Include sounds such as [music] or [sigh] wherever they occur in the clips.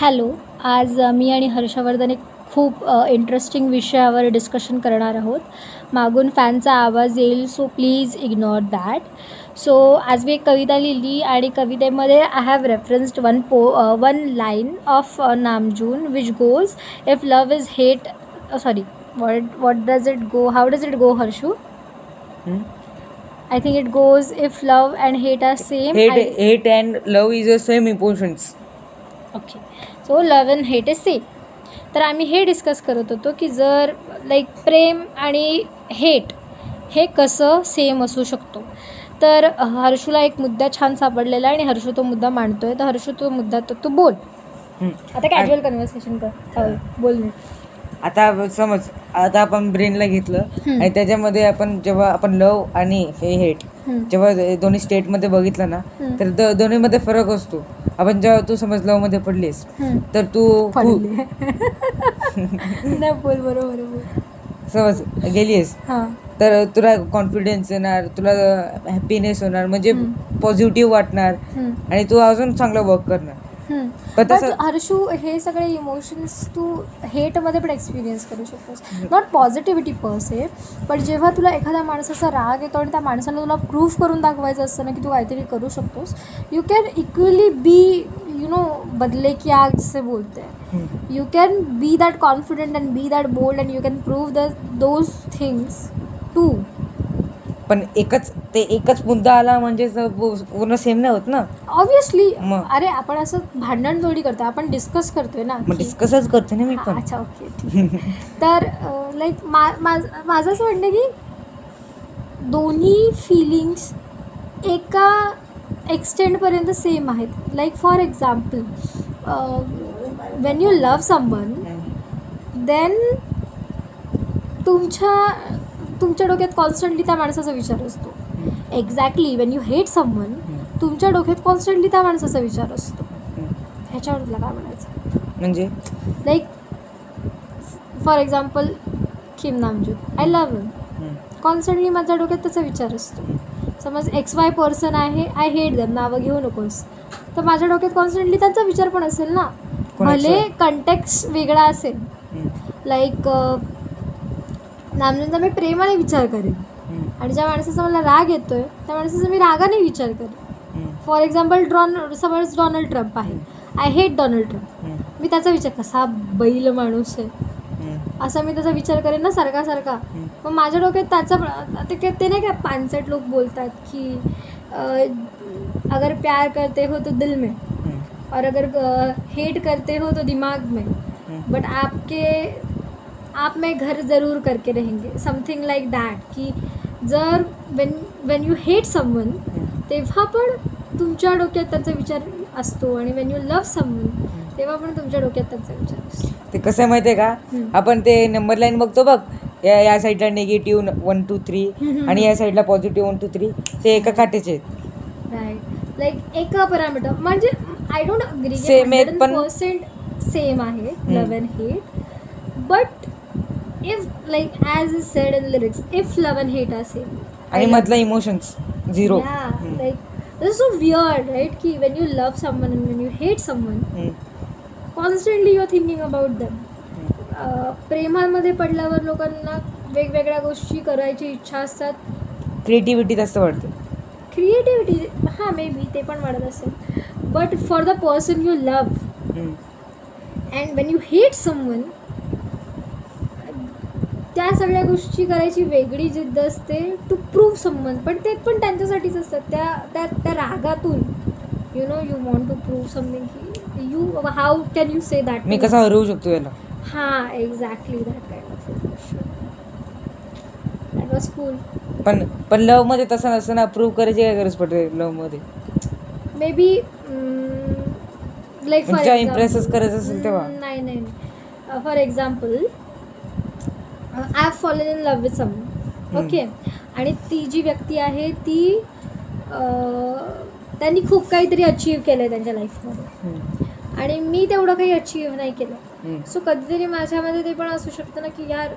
Hello आज अ, मी आणि हर्षवर्धन एक खूप इंटरेस्टिंग विषयावर डिस्कशन करणार आहोत. मागून फॅनचा आवाज येईल so please ignore that so आज मी एक कविता लिहिली आणि कवितेमध्ये आय हॅव रेफरन्स्ड वन पो one line of Namjoon which goes if love is hate sorry what what does it go how does it go Harshu? I think it goes if love and hate are same hate and love is the same emotions. Okay so love and hate is same तर आम्ही हे discuss करत होतो की जर like प्रेम आणि hate हे कसं सेम असू शकतो तर हर्षूला एक मुद्दा छान सापडलेला आहे आणि हर्षू तो मुद्दा मांडतोय तर हर्षू तो मुद्दा तर तू बोल. आता कॅज्युअल कन्व्हर्सेशन कर चालेल, बोल मी आता समज आता आपण ब्रेनला घेतलं. आणि त्याच्यामध्ये आपण जेव्हा आपण लव आणि हे हेट. जेव्हा दोन्ही स्टेटमध्ये बघितलं ना. तर द- दोन्हीमध्ये फरक असतो आपण जेव्हा तू समज लवमध्ये पडलीस. तर तू खू- पडले [laughs] नाही बोल बरोबर बोल समज गेलीस हां तर तुला कॉन्फिडन्स येणार तुला हॅपीनेस होणार म्हणजे. पॉझिटिव्ह वाटणार हम्म. आणि तू अजून चांगलं वर्क करणार. पण तसं हर्षू हे सगळे इमोशन्स तू हेटमध्ये पण एक्सपिरियन्स करू शकतोस. नॉट पॉझिटिव्हिटी पर्स आहे पण जेव्हा तुला एखाद्या माणसाचा राग येतो आणि त्या माणसाला तुला प्रूफ करून दाखवायचं असतं ना की तू काहीतरी करू शकतोस you can equally be you know बदले की आग से बोलते. हैं. You can be that confident and be that bold and you can prove the those things too पण एकच ते एकच मुद्दा आला म्हणजे पूर्ण सेम नाही होत ना? ऑब्विसली मग. अरे आपण असं भांडण थोडी करतो आपण डिस्कस करतोय ना मग की- डिस्कसच करते ना मी हा, पण. अच्छा ओके ठीक आहे. तर लाईक मा माझ माझं असं म्हणणं की दोन्ही फिलिंग्स एका एक्सटेंडपर्यंत सेम आहेत. Like for example when you love someone then तुमच्या तुमच्या डोक्यात कॉन्स्टंटली त्या माणसाचा विचार असतो. Exactly when you hate someone तुमच्या डोक्यात कॉन्स्टंटली त्या माणसाचा विचार असतो. ह्याच्यावर तुला काय म्हणायचं? म्हणजे? Like for example Kim Namjoon I love him. Constantly माझ्या डोक्यात त्याचा विचार असतो. समज एक्स वाय पर्सन आहे आय हेट दम नावं घेऊ नकोस. तर माझ्या डोक्यात कॉन्स्टंटली त्यांचा विचार पण असेल ना. भले? कंटेक्स वेगळा असेल. लाईक नामजूनचा मी प्रेमाने विचार करेन. आणि ज्या माणसाचा मला राग येतोय त्या माणसाचा मी रागाने विचार करेन. फॉर एक्झाम्पल डॉन समज डोनाल्ड ट्रम्प आहे आय हेट डोनाल्ड ट्रम्प. मी त्याचा विचार कसा बैल माणूस आहे. असा मी त्याचा विचार करेन ना सारखा सारखा. मग माझ्या डोक्यात त्याचा ते काय- ते नाही का पानसट लोक बोलतात की अगर प्यार करते हो तो दिल में. और अगर हेट करते हो तो दिमाग में. बट आपके आप में घर ज़रूर करके रहेंगे। समथिंग लाईक दॅट की जर when when you hate someone तेव्हा पण तुमच्या डोक्यात त्याचा विचार असतो आणि वेन यू लव्ह समवन तेव्हा पण तुमच्या डोक्यात त्याचा विचार असतो. ते कसं आहे माहिती आहे का. आपण ते नंबर लाईन बघतो बघ. या या साईडला निगेटिव्ह वन टू थ्री. आणि या साईडला पॉझिटिव्ह वन टू थ्री ते एका काटेचे आहेत. राईट लाईक एका पॅरामीटर म्हणजे आय डोंट अग्री पण- पर्सेंट सेम आहे love and hate but if like as is said in lyrics if love and hate same आणि मधला emotions zero like so weird right की when you love someone and when you hate someone constantly you are thinking about them प्रेमामध्ये पडल्यावर लोकांना वेगवेगळ्या गोष्टी करायची इच्छा असतात. क्रिएटिव्हिटी जास्त वाढते. क्रिएटिव्हिटी हां मे बी ते पण वाढत असेल. But for the person you love. And when you hate someone त्या सगळ्या गोष्टी करायची वेगळी जिद्द असते टू प्रूव्ह समवन पण ते पण त्यांच्यासाठीच असतात. त्या त्या त्या रागातून you know you want to prove something की you how can you say that मी कसा हरवू शकतो याला? हां exactly that kind of that was cool पण पण लवमध्ये तसं नसतं ना. प्रूव्ह करायची काय गरज पडते लवमध्ये? मे बी लाईक म्हणजे impressच करायचं असेल तेव्हा? नाही नाही for example I have fallen in love with some okay आणि ती जी व्यक्ती आहे ती त्यांनी खूप काहीतरी अचीव केलं आहे त्यांच्या लाईफमध्ये हम्म. आणि मी तेवढं काही अचीव नाही केलं. सो कधीतरी माझ्यामध्ये ते पण असू शकतं ना की यार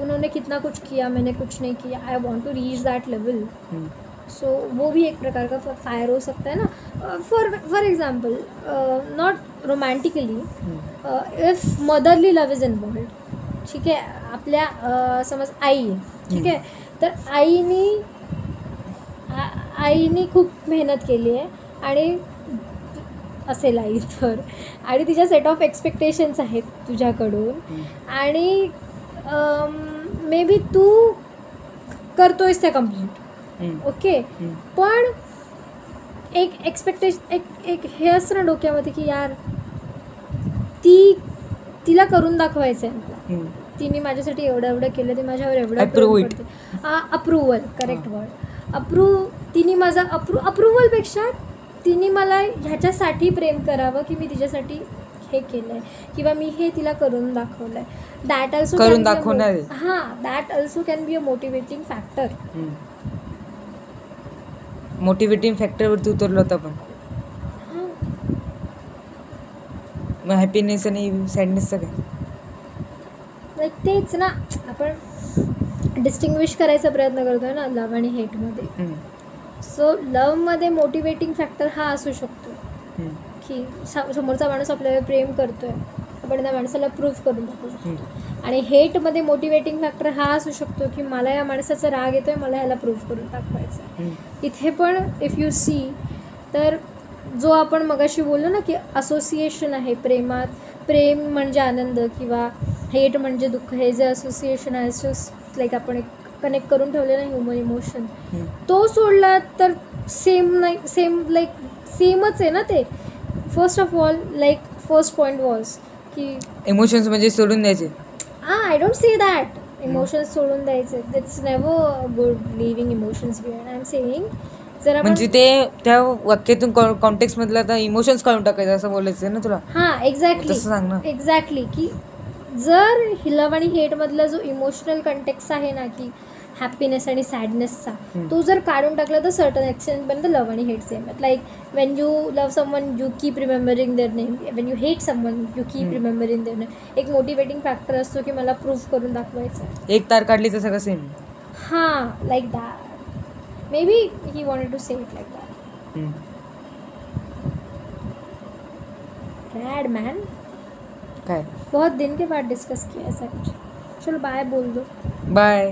उन्होंने कितना कुछ किया मैंने कुछ नहीं KIA I want to reach that level. So वो भी एक प्रकार का फायर हो सकता है ना for for example not romantically. If motherly love is involved ठीक आहे आपल्या समज आई ठीक आहे तर आईनी आईनी खूप मेहनत केली आहे आणि असेल आई तर आणि तिच्या सेट ऑफ एक्सपेक्टेशन्स आहेत तुझ्याकडून. आणि मे बी तू करतोयस त्या कंप्लीट. ओके. पण एक एक्सपेक्टेशन एक एक हे असतं ना डोक्यामध्ये की यार ती तिला करून दाखवायचं आहे. तिने माझ्यासाठी एवढं एवढं केलं ती माझ्यावर एवढं it. Approval correct word approve तिने माझा अप्रू अप्रुव्हलपेक्षा तिने मला ह्याच्यासाठी प्रेम करावं की मी तिच्यासाठी हे केलं आहे किंवा मी हे तिला करून दाखवलं आहे दॅट ऑल्सो करून दाखवणार. हां that also can be a motivating factor. Motivating फॅक्टरवरती उतरलो होता पण मग हॅपीनेस आणि सॅडनेसचं काय लाईक तेच ना आपण डिस्टिंग्विश करायचा प्रयत्न करतोय ना लव आणि हेटमध्ये. सो लवमध्ये मोटिवेटिंग फॅक्टर हा असू शकतो. की समोरचा माणूस आपल्याला प्रेम करतोय आपण त्या माणसाला प्रूफ करून दाखवू शकतो. आणि हेटमध्ये मोटिवेटिंग फॅक्टर हा असू शकतो की मला या माणसाचा राग येतोय मला ह्याला प्रूफ करून दाखवायचं. इथे पण इफ यू सी तर जो आपण मगाशी बोललो ना की असोसिएशन आहे प्रेमात प्रेम म्हणजे आनंद किंवा हेट म्हणजे दुःख हे जे असोसिएशन आहे जस्ट लाईक आपण एक कनेक्ट करून ठेवले ना ह्युमन इमोशन. तो सोडला तर सेम नाही सेम लाईक सेमच आहे ना ते. First of all like first point was की इमोशन्स म्हणजे सोडून द्यायचे. हां I don't say that emotions सोडून द्यायचे. It's never good leaving emotions behind I am saying जर म्हणजे ते त्या वाक्यातून कॉन्टेक्स्ट मधलं इमोशन्स काढून टाकायचं असं बोलायचं आहे ना तुला? हां एक्झॅक्टली तसं सांग ना. एक्झॅक्टली की जर लव आणि हेटमधला जो इमोशनल कंटेक्स आहे ना की हॅपीनेस आणि सॅडनेसचा. तो जर काढून टाकला तर सर्टन एक्सटेंटपर्यंत लव आणि hate same like when you love someone you keep remembering their name when you hate someone you keep. Remembering their name एक मोटिवेटिंग फॅक्टर असतो की मला प्रूफ करून दाखवायचं एक तार काढली तर सगळं सेम हां like that maybe he wanted to say it like that red मैन काय बहुत दिन के बाद डिस्कस किया ऐसा कुछ। चलो बाय बोल दो। Bye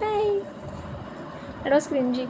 bye it was cringey